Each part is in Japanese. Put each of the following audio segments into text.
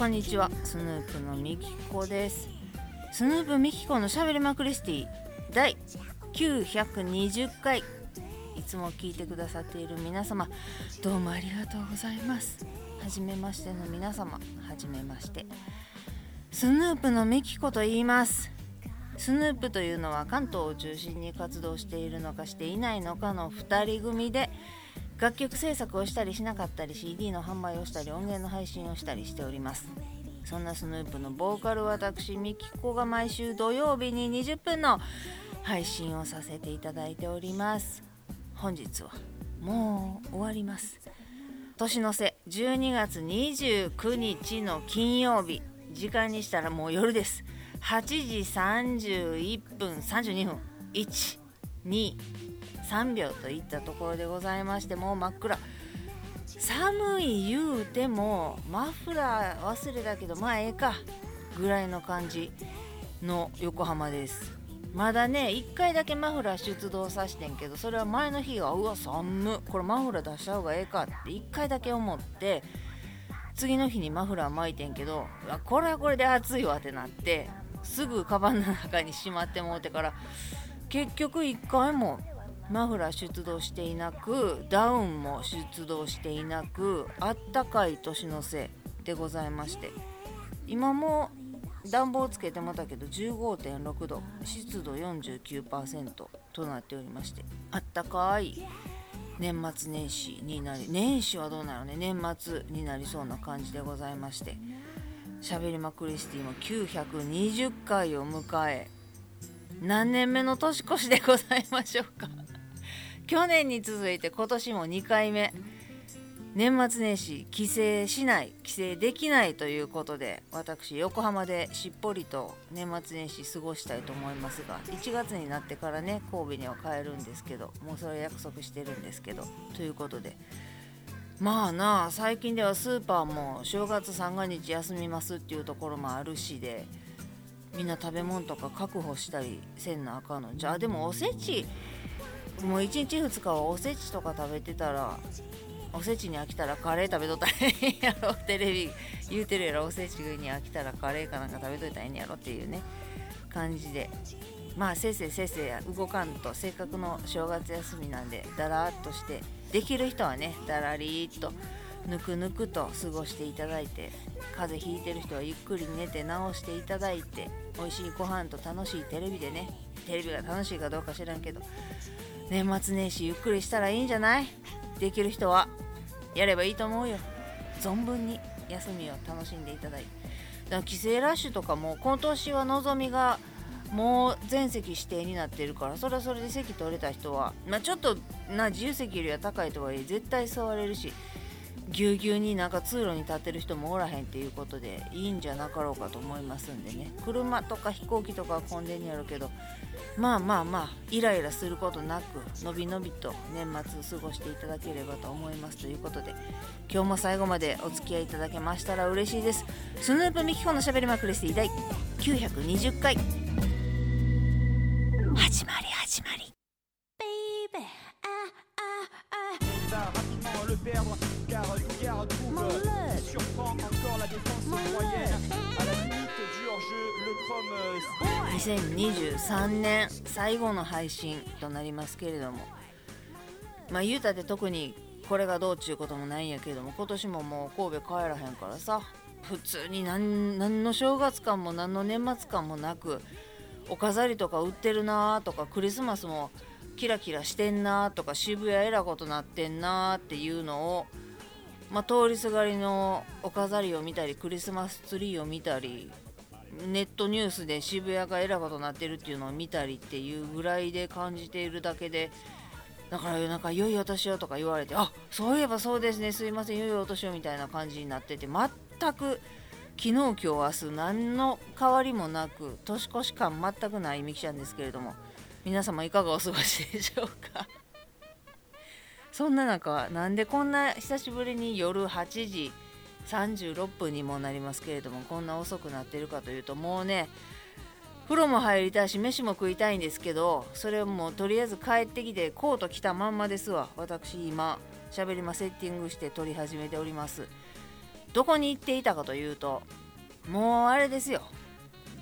こんにちは。スヌープのみきこです。スヌープみきこのしゃべりまクリスティ。第920回。いつも聞いてくださっている皆様。どうもありがとうございます。はじめましての皆様。はじめまして。スヌープのみきこと言います。スヌープというのは関東を中心に活動しているのかしていないのかの2人組で楽曲制作をしたりしなかったり CD の販売をしたり音源の配信をしたりしております。そんなスヌープのボーカル私ミキコが毎週土曜日に20分の配信をさせていただいております。本日はもう終わります。年の瀬12月29日の金曜日。時間にしたらもう夜です。8時31分32分。1 2 3秒といったところでございましてもう真っ暗。寒い言うてもマフラー忘れたけどまあええかぐらいの感じの横浜です。まだね1回だけマフラー出動さしてんけどそれは前の日がうわ寒これマフラー出した方がええかって1回だけ思って次の日にマフラー巻いてんけどこれはこれで暑いわってなってすぐカバンの中にしまってもうてから結局1回もマフラー出動していなくダウンも出動していなくあったかい年の瀬でございまして。今も暖房つけてもたけど15.6度湿度49%となっておりましてあったかい年末年始になり年始はどうなのね年末になりそうな感じでございまして。しゃべりまクリスティも920回を迎え何年目の年越しでございましょうか。去年に続いて今年も2回目。年末年始帰省しない帰省できないということで私横浜でしっぽりと年末年始過ごしたいと思いますが1月になってからね神戸には帰るんですけどもうそれ約束してるんですけどということで。まあなあ最近ではスーパーも正月三が日休みますっていうところもあるしでみんな食べ物とか確保したりせんなあかんの。じゃあでもおせちもう1日2日はおせちとか食べてたらおせちに飽きたらカレー食べとったらええんやろ。テレビ言うてるやろおせちに飽きたらカレーかなんか食べといたらええんやろっていうね感じで。まあせいせいせいせい動かんとせっかくの正月休みなんでだらっとしてできる人はねだらりーっとぬくぬくと過ごしていただいて風邪ひいてる人はゆっくり寝て治していただいて美味しいご飯と楽しいテレビでねテレビが楽しいかどうか知らんけど年末年始ゆっくりしたらいいんじゃない？できる人はやればいいと思うよ。存分に休みを楽しんでいただいて。帰省ラッシュとかも今年は望みがもう全席指定になってるからそれはそれで席取れた人は、まあ、ちょっとな自由席よりは高いとはいえ絶対座れるしぎゅうぎゅうになんか通路に立ってる人もおらへんっていうことでいいんじゃなかろうかと思いますんでね。車とか飛行機とかは混んでんやろうけどまあまあまあイライラすることなくのびのびと年末過ごしていただければと思いますということで今日も最後までお付き合いいただけましたら嬉しいです。スヌープミキコのしゃべりまくりスティ第920回。始まり始まり。2023年最後の配信となりますけれどもまあ言うたって特にこれがどうちゅうこともないんやけども今年ももう神戸帰らへんからさ普通に何何の正月感も何の年末感もなくお飾りとか売ってるなーとかクリスマスもキラキラしてんなーとか渋谷えらことなってんなっていうのをまあ、通りすがりのお飾りを見たりクリスマスツリーを見たりネットニュースで渋谷がえらことなってるっていうのを見たりっていうぐらいで感じているだけでだからなんか「良いお年を」とか言われて「あそういえばそうですねすいません良いお年を」みたいな感じになってて全く昨日今日明日何の変わりもなく年越し感全くないみきちゃんですけれども皆様いかがお過ごしでしょうか？そんな中なんでこんな久しぶりに夜8時36分にもなりますけれどもこんな遅くなってるかというともうね風呂も入りたいし飯も食いたいんですけどそれをもうとりあえず帰ってきてコート着たまんまですわ。私今しゃべりまセッティングして撮り始めております。どこに行っていたかというともうあれですよ。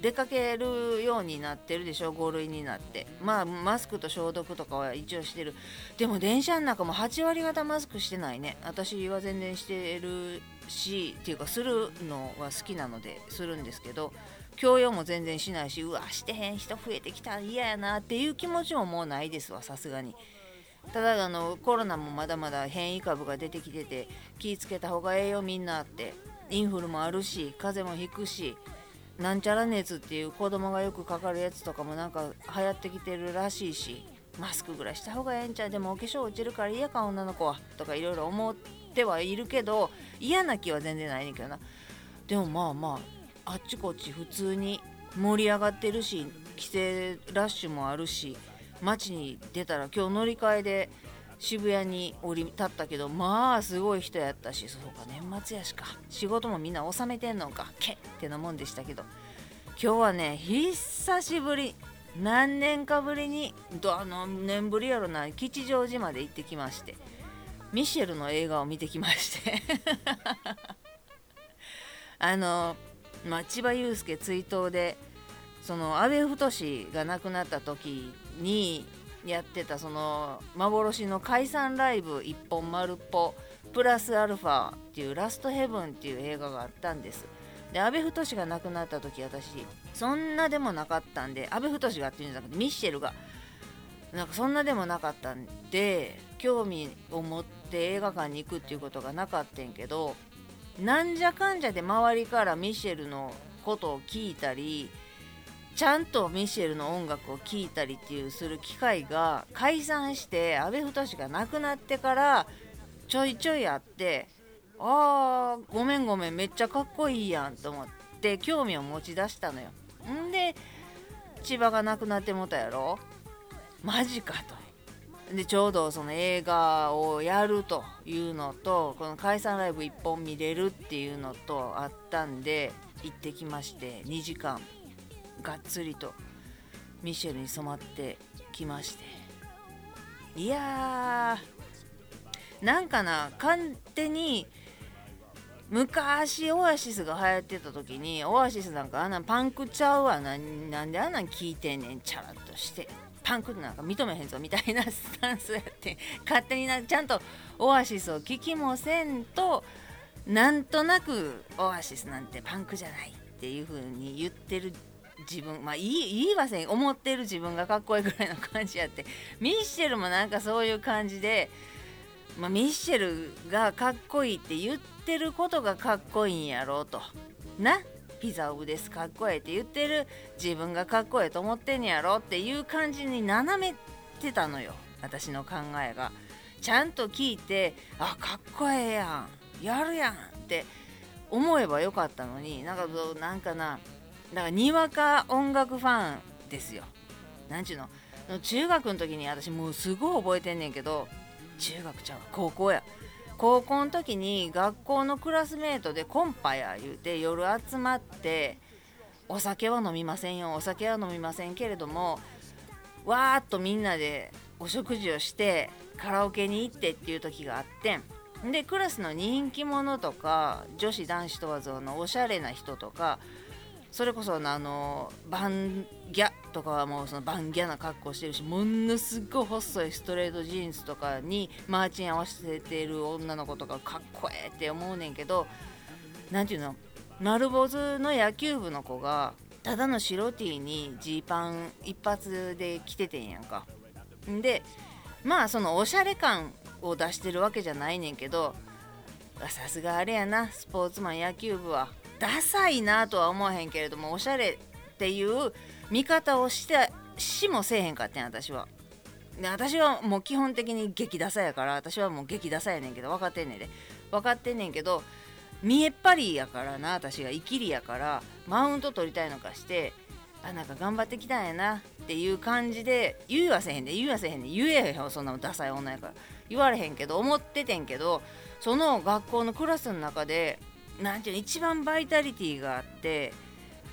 出かけるようになってるでしょ？5類になって。まあマスクと消毒とかは一応してる。でも電車の中も8割方マスクしてないね。私は全然してるしっていうかするのは好きなのでするんですけど教養も全然しないしうわしてへん人増えてきた嫌やなっていう気持ちももうないですわさすがに。ただあのコロナもまだまだ変異株が出てきてて気ぃつけた方がええよみんなって。インフルもあるし風邪もひくしなんちゃら熱っていう子供がよくかかるやつとかもなんか流行ってきてるらしいしマスクぐらいした方がええんちゃう。でもお化粧落ちるから嫌か女の子は。とかいろいろ思っててはいるけど嫌な気は全然ないねんけどな。でもまあまああっちこっち普通に盛り上がってるし帰省ラッシュもあるし街に出たら今日乗り換えで渋谷に降り立ったけどまあすごい人やったしそうか年末やしか。仕事もみんな収めてんのかけってなもんでしたけど。今日はね久しぶり何年かぶりにどあの年ぶりやろな吉祥寺まで行ってきまして。ミシェルの映画を見てきまして。あの、まあ、千葉雄介追悼でその阿部太が亡くなった時にやってたその幻の解散ライブ一本丸っぽプラスアルファっていうラストヘブンっていう映画があったんです。で阿部太が亡くなった時私そんなでもなかったんで阿部太がっていうんじゃなくてミッシェルがなんかそんなでもなかったんで興味を持って映画館に行くっていうことがなかったんけどなんじゃかんじゃで周りからミシェルのことを聞いたりちゃんとミシェルの音楽を聴いたりっていうする機会が解散して阿部太が亡くなってからちょいちょいあってあーごめんごめんめっちゃかっこいいやんと思って興味を持ち出したのよ。んで千葉が亡くなってもたやろ？マジかと。でちょうどその映画をやるというのとこの解散ライブ1本見れるっていうのとあったんで行ってきまして2時間がっつりとミシェルに染まってきまして。いやーなんかな勝手に昔オアシスが流行ってた時にオアシスなんかあんなんパンクちゃうわなんであんなん聞いてんねんチャラッとして。パンクなんか認めへんぞみたいなスタンスやって勝手になちゃんとオアシスを聞きもせんとなんとなくオアシスなんてパンクじゃないっていう風に言ってる自分まあいい言いません思ってる自分がかっこいいぐらいの感じやってミッシェルもなんかそういう感じで、まあ、ミッシェルがかっこいいって言ってることがかっこいいんやろうと。な？ピザオブですかっこええって言ってる自分がかっこええと思ってんやろっていう感じに斜めてたのよ。私の考えが。ちゃんと聞いてあかっこええやん。やるやんって思えばよかったのになんかなんかなだからにわか音楽ファンですよ。なんちゅうの？中学の時に私もうすごい覚えてんねんけど中学ちゃうわ高校や。高校の時に学校のクラスメートでコンパや言うて夜集まってお酒は飲みませんよお酒は飲みませんけれどもわーっとみんなでお食事をしてカラオケに行ってっていう時があってでクラスの人気者とか女子男子問わずのおしゃれな人とかそれこそあのバンギャとかはもうそのバンギャな格好してるしものすごい細いストレートジーンズとかにマーチン合わせてる女の子とかかっこええって思うねんけど何ていうの丸坊主の野球部の子がただの白 T にジーパン一発で着ててんやんか。でまあそのおしゃれ感を出してるわけじゃないねんけどさすがあれやなスポーツマン野球部はダサいなとは思わへんけれどもおしゃれっていう見方をしてしもせえへんかってん私は。で私はもう基本的に激ダサやから私はもう激ダサやねんけど分かってんねんで分かってんねんけど見えっ張りやからな私がイキリやからマウント取りたいのかしてあなんか頑張ってきたんやなっていう感じで言いはせへんで言いはせへんで言えへんそんなダサい女やから言われへんけど思っててんけどその学校のクラスの中でなんていうの一番バイタリティーがあって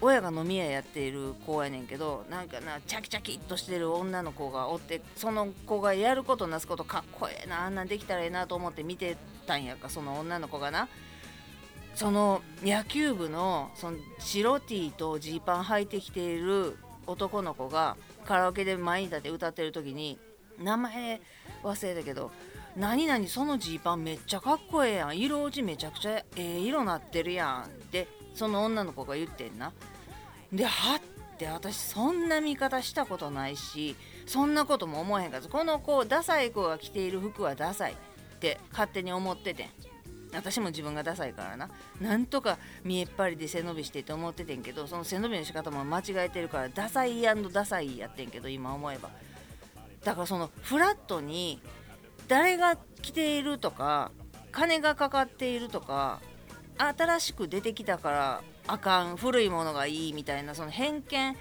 親が飲み屋やっている子やねんけどなんかなチャキチャキっとしてる女の子がおってその子がやることなすことかっこええなあんなんできたらええなと思って見てたんやかその女の子がな。その野球部のその白 T とジーパン履いてきている男の子がカラオケで前に立って歌ってる時に名前忘れたけど「何々そのジーパンめっちゃかっこええやん。色落ちめちゃくちゃええ色なってるやん」ってその女の子が言ってんな。ではって私そんな見方したことないしそんなことも思えへんかった。この子ダサい子が着ている服はダサいって勝手に思っててん。私も自分がダサいからな。なんとか見えっ張りで背伸びしてって思っててんけどその背伸びの仕方も間違えてるからダサいダサいやってんけど今思えば。だからそのフラットに誰が着ているとか金がかかっているとか新しく出てきたからあかん古いものがいいみたいなその偏見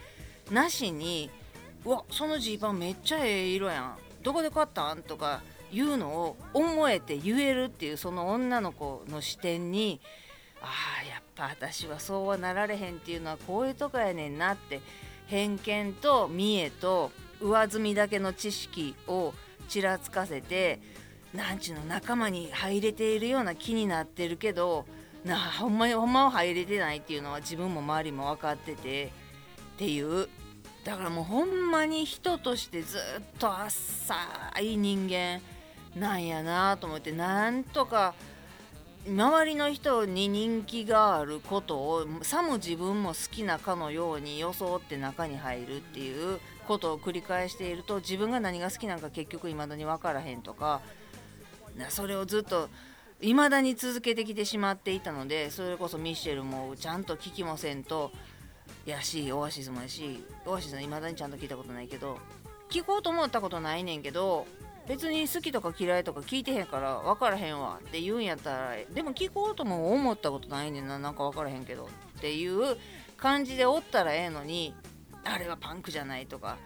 なしにうわそのジーパンめっちゃええ色やんどこで買ったんとかいうのを思えて言えるっていうその女の子の視点にああやっぱ私はそうはなられへんっていうのはこういうとこやねんなって偏見と見栄と上積みだけの知識をちらつかせてなんちゅうの仲間に入れているような気になってるけどなほんまにほんまは入れてないっていうのは自分も周りも分かっててっていう。だからもうほんまに人としてずっと浅い人間なんやなと思ってなんとか周りの人に人気があることをさも自分も好きなかのように装って中に入るっていうことを繰り返していると自分が何が好きなんか結局未だに分からへんとかそれをずっと未だに続けてきてしまっていたのでそれこそミッシェルもちゃんと聞きませんとやしオアシスもやしオアシス未だにちゃんと聞いたことないけど聞こうと思ったことないねんけど別に好きとか嫌いとか聞いてへんから分からへんわって言うんやったらでも聞こうとも思ったことないねんななんか分からへんけどっていう感じでおったらええのにあれはパンクじゃないとか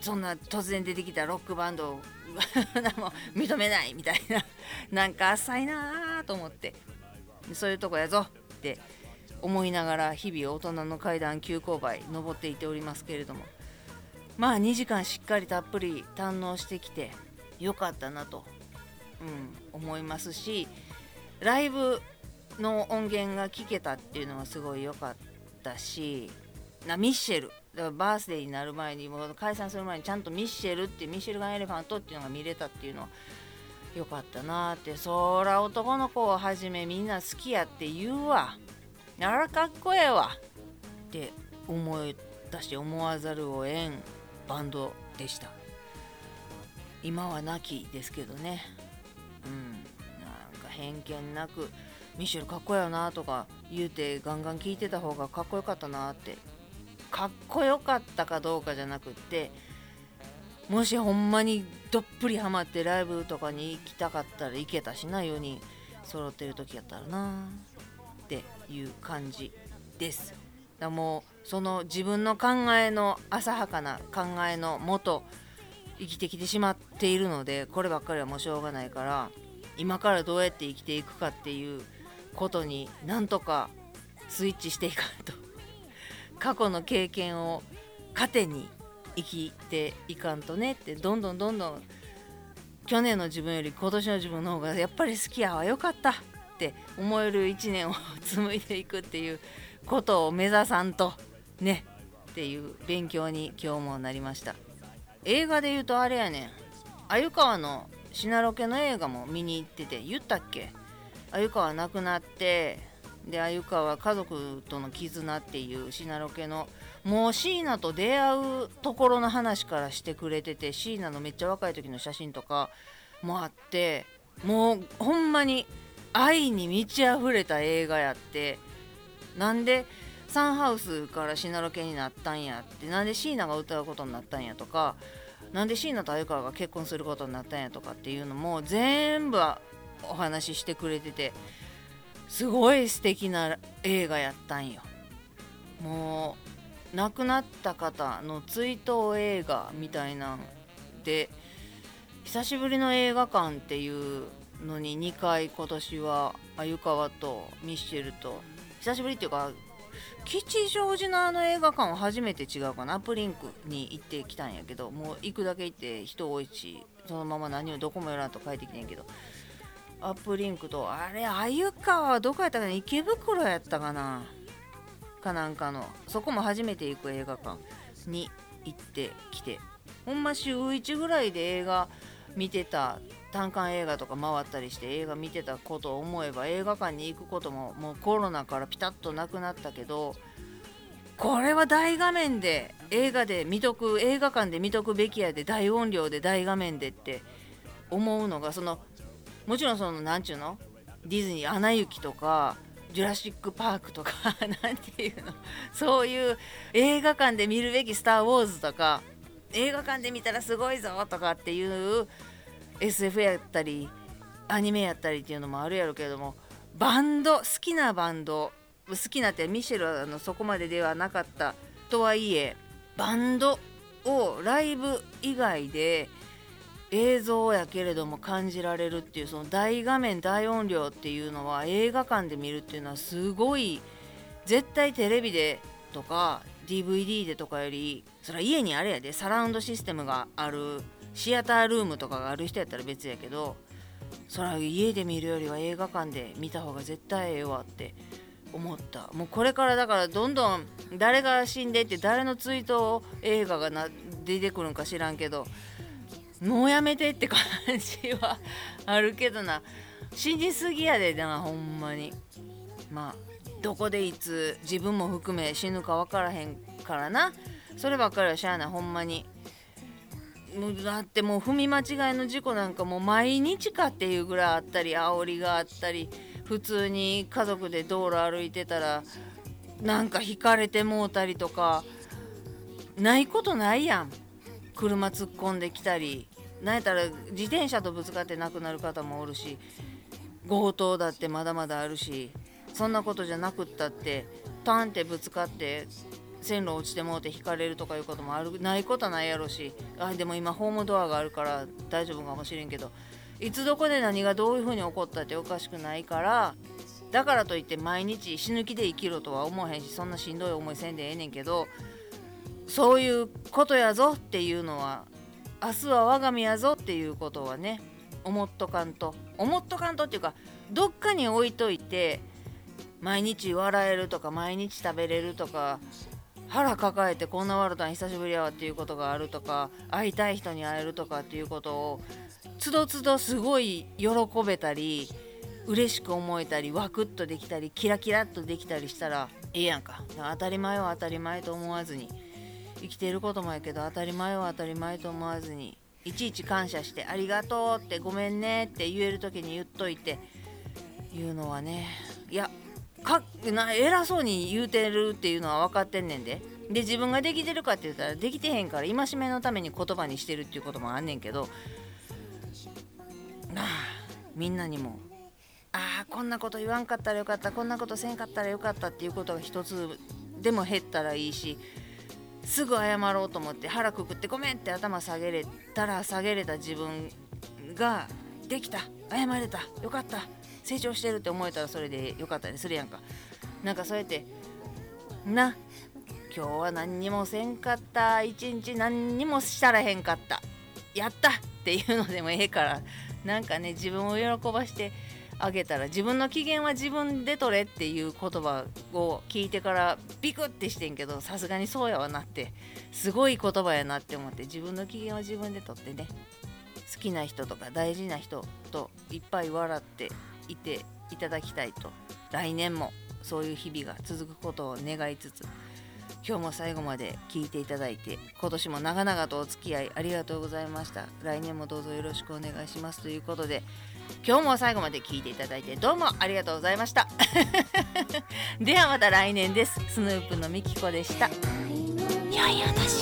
そんな突然出てきたロックバンドを 認めないみたいななんか浅いなあと思ってそういうとこやぞって思いながら日々大人の階段急勾配登っていておりますけれどもまあ2時間しっかりたっぷり堪能してきて良かったなと、うん、思いますしライブの音源が聴けたっていうのはすごい良かったしなミッシェル。だからバースデーになる前にもう解散する前にちゃんとミッシェルってミッシェルガン・エレファントっていうのが見れたっていうのは良かったなってそら男の子をはじめみんな好きやって言うわ。あらかっこええわって思い出して思わざるを得んバンドでした。今は亡きですけどね。うん。なんか偏見なくミシェルかっこよなとか言うてガンガン聞いてた方がかっこよかったなって。かっこよかったかどうかじゃなくってもしほんまにどっぷりハマってライブとかに行きたかったら行けたしな4人揃ってる時やったらなっていう感じです。だもうその自分の考えの浅はかな考えのもと生きてきてしまっているのでこればっかりはもうしょうがないから今からどうやって生きていくかっていうことになんとかスイッチしていかんと。過去の経験を糧に生きていかんとねってどんどんどんどん去年の自分より今年の自分の方がやっぱり好きやわよかったって思える1年を紡いでいくっていうことを目指さんとねっていう勉強に今日もなりました。映画で言うとあれやねん。鮎川のシナロケの映画も見に行ってて言ったっけ？鮎川亡くなってで鮎川家族との絆っていうシナロケのもう椎名と出会うところの話からしてくれてて椎名のめっちゃ若い時の写真とかもあってもうほんまに愛に満ち溢れた映画やってなんでサンハウスからシナロケになったんやってなんで椎名が歌うことになったんやとかなんで椎名と鮎川が結婚することになったんやとかっていうのも全部お話ししてくれててすごい素敵な映画やったんよ。もう亡くなった方の追悼映画みたいなんで久しぶりの映画館っていうのに2回今年は鮎川とミッシェルと久しぶりっていうか吉祥寺のあの映画館は初めて違うかな。アップリンクに行ってきたんやけどもう行くだけ行って人多いしそのまま何をどこもやらんと帰ってきてんけど。アップリンクとあれ鮎川はどこやったかな。池袋やったかな。かなんかの。そこも初めて行く映画館に行ってきて。ほんま週1ぐらいで映画見てた単館映画とか回ったりして映画見てたことを思えば映画館に行くことももうコロナからピタッとなくなったけどこれは大画面で映画で見とく映画館で見とくべきやで大音量で大画面でって思うのがそのもちろんそのなんちゅうの？ディズニー「アナ雪」とか「ジュラシック・パーク」とか なんていうの？そういう映画館で見るべき「スター・ウォーズ」とか映画館で見たらすごいぞとかっていう SF やったりアニメやったりっていうのもあるやろけれどもバンド好きなバンド好きなってミシェルはあのそこまでではなかったとはいえバンドをライブ以外で映像やけれども感じられるっていうその大画面大音量っていうのは映画館で見るっていうのはすごい絶対テレビでとか DVD でとかよりそれは家にあれやでサラウンドシステムがあるシアタールームとかがある人やったら別やけどそれは家で見るよりは映画館で見た方が絶対ええわって思った。もうこれからだからどんどん誰が死んでって誰の追悼映画がな出てくるんか知らんけどもうやめてって感じはあるけどな。死にすぎやでなほんまに。まあどこでいつ自分も含め死ぬか分からへんからな。そればっかりはしゃあないほんまに。だってもう踏み間違いの事故なんかもう毎日かっていうぐらいあったり煽りがあったり普通に家族で道路歩いてたらなんか引かれてもうたりとかないことないやん。車突っ込んできたりなんやったら自転車とぶつかって亡くなる方もおるし強盗だってまだまだあるしそんなことじゃなくったってタンってぶつかって線路落ちてもうて引かれるとかいうこともあるないことはないやろしあでも今ホームドアがあるから大丈夫かもしれんけどいつどこで何がどういうふうに起こったっておかしくないからだからといって毎日死ぬ気で生きろとは思わへんしそんなしんどい思いせんでええねんけどそういうことやぞっていうのは明日は我が身やぞっていうことはね思っとかんと。思っとかんとっていうかどっかに置いといて毎日笑えるとか毎日食べれるとか腹抱えてこんなワルタン久しぶりやわっていうことがあるとか会いたい人に会えるとかっていうことをつどつどすごい喜べたり嬉しく思えたりワクッとできたりキラキラっとできたりしたらええやんか。当たり前は当たり前と思わずに生きていることもやけど当たり前は当たり前と思わずにいちいち感謝してありがとうってごめんねって言える時に言っといて言うのはねいやかな偉そうに言うてるっていうのは分かってんねんで。で自分ができてるかって言ったらできてへんから戒めのために言葉にしてるっていうこともあんねんけど。なあみんなにもああこんなこと言わんかったらよかったこんなことせんかったらよかったっていうことが一つでも減ったらいいしすぐ謝ろうと思って腹くくってごめんって頭下げれたら下げれた自分ができた謝れたよかった。成長してるって思えたらそれでよかったりするやんか。なんかそうやってな今日は何にもせんかった一日何にもしたらへんかった。やったっていうのでもええから。なんかね自分を喜ばしてあげたら自分の機嫌は自分で取れっていう言葉を聞いてからビクってしてんけどさすがにそうやわなって。すごい言葉やなって思って自分の機嫌は自分で取ってね。好きな人とか大事な人といっぱい笑っていていただきたいと。来年もそういう日々が続くことを願いつつ今日も最後まで聞いていただいて今年も長々とお付き合いありがとうございました。来年もどうぞよろしくお願いします。ということで今日も最後まで聞いていただいてどうもありがとうございました。ではまた来年です。スヌープのみきこでした。良いお年を。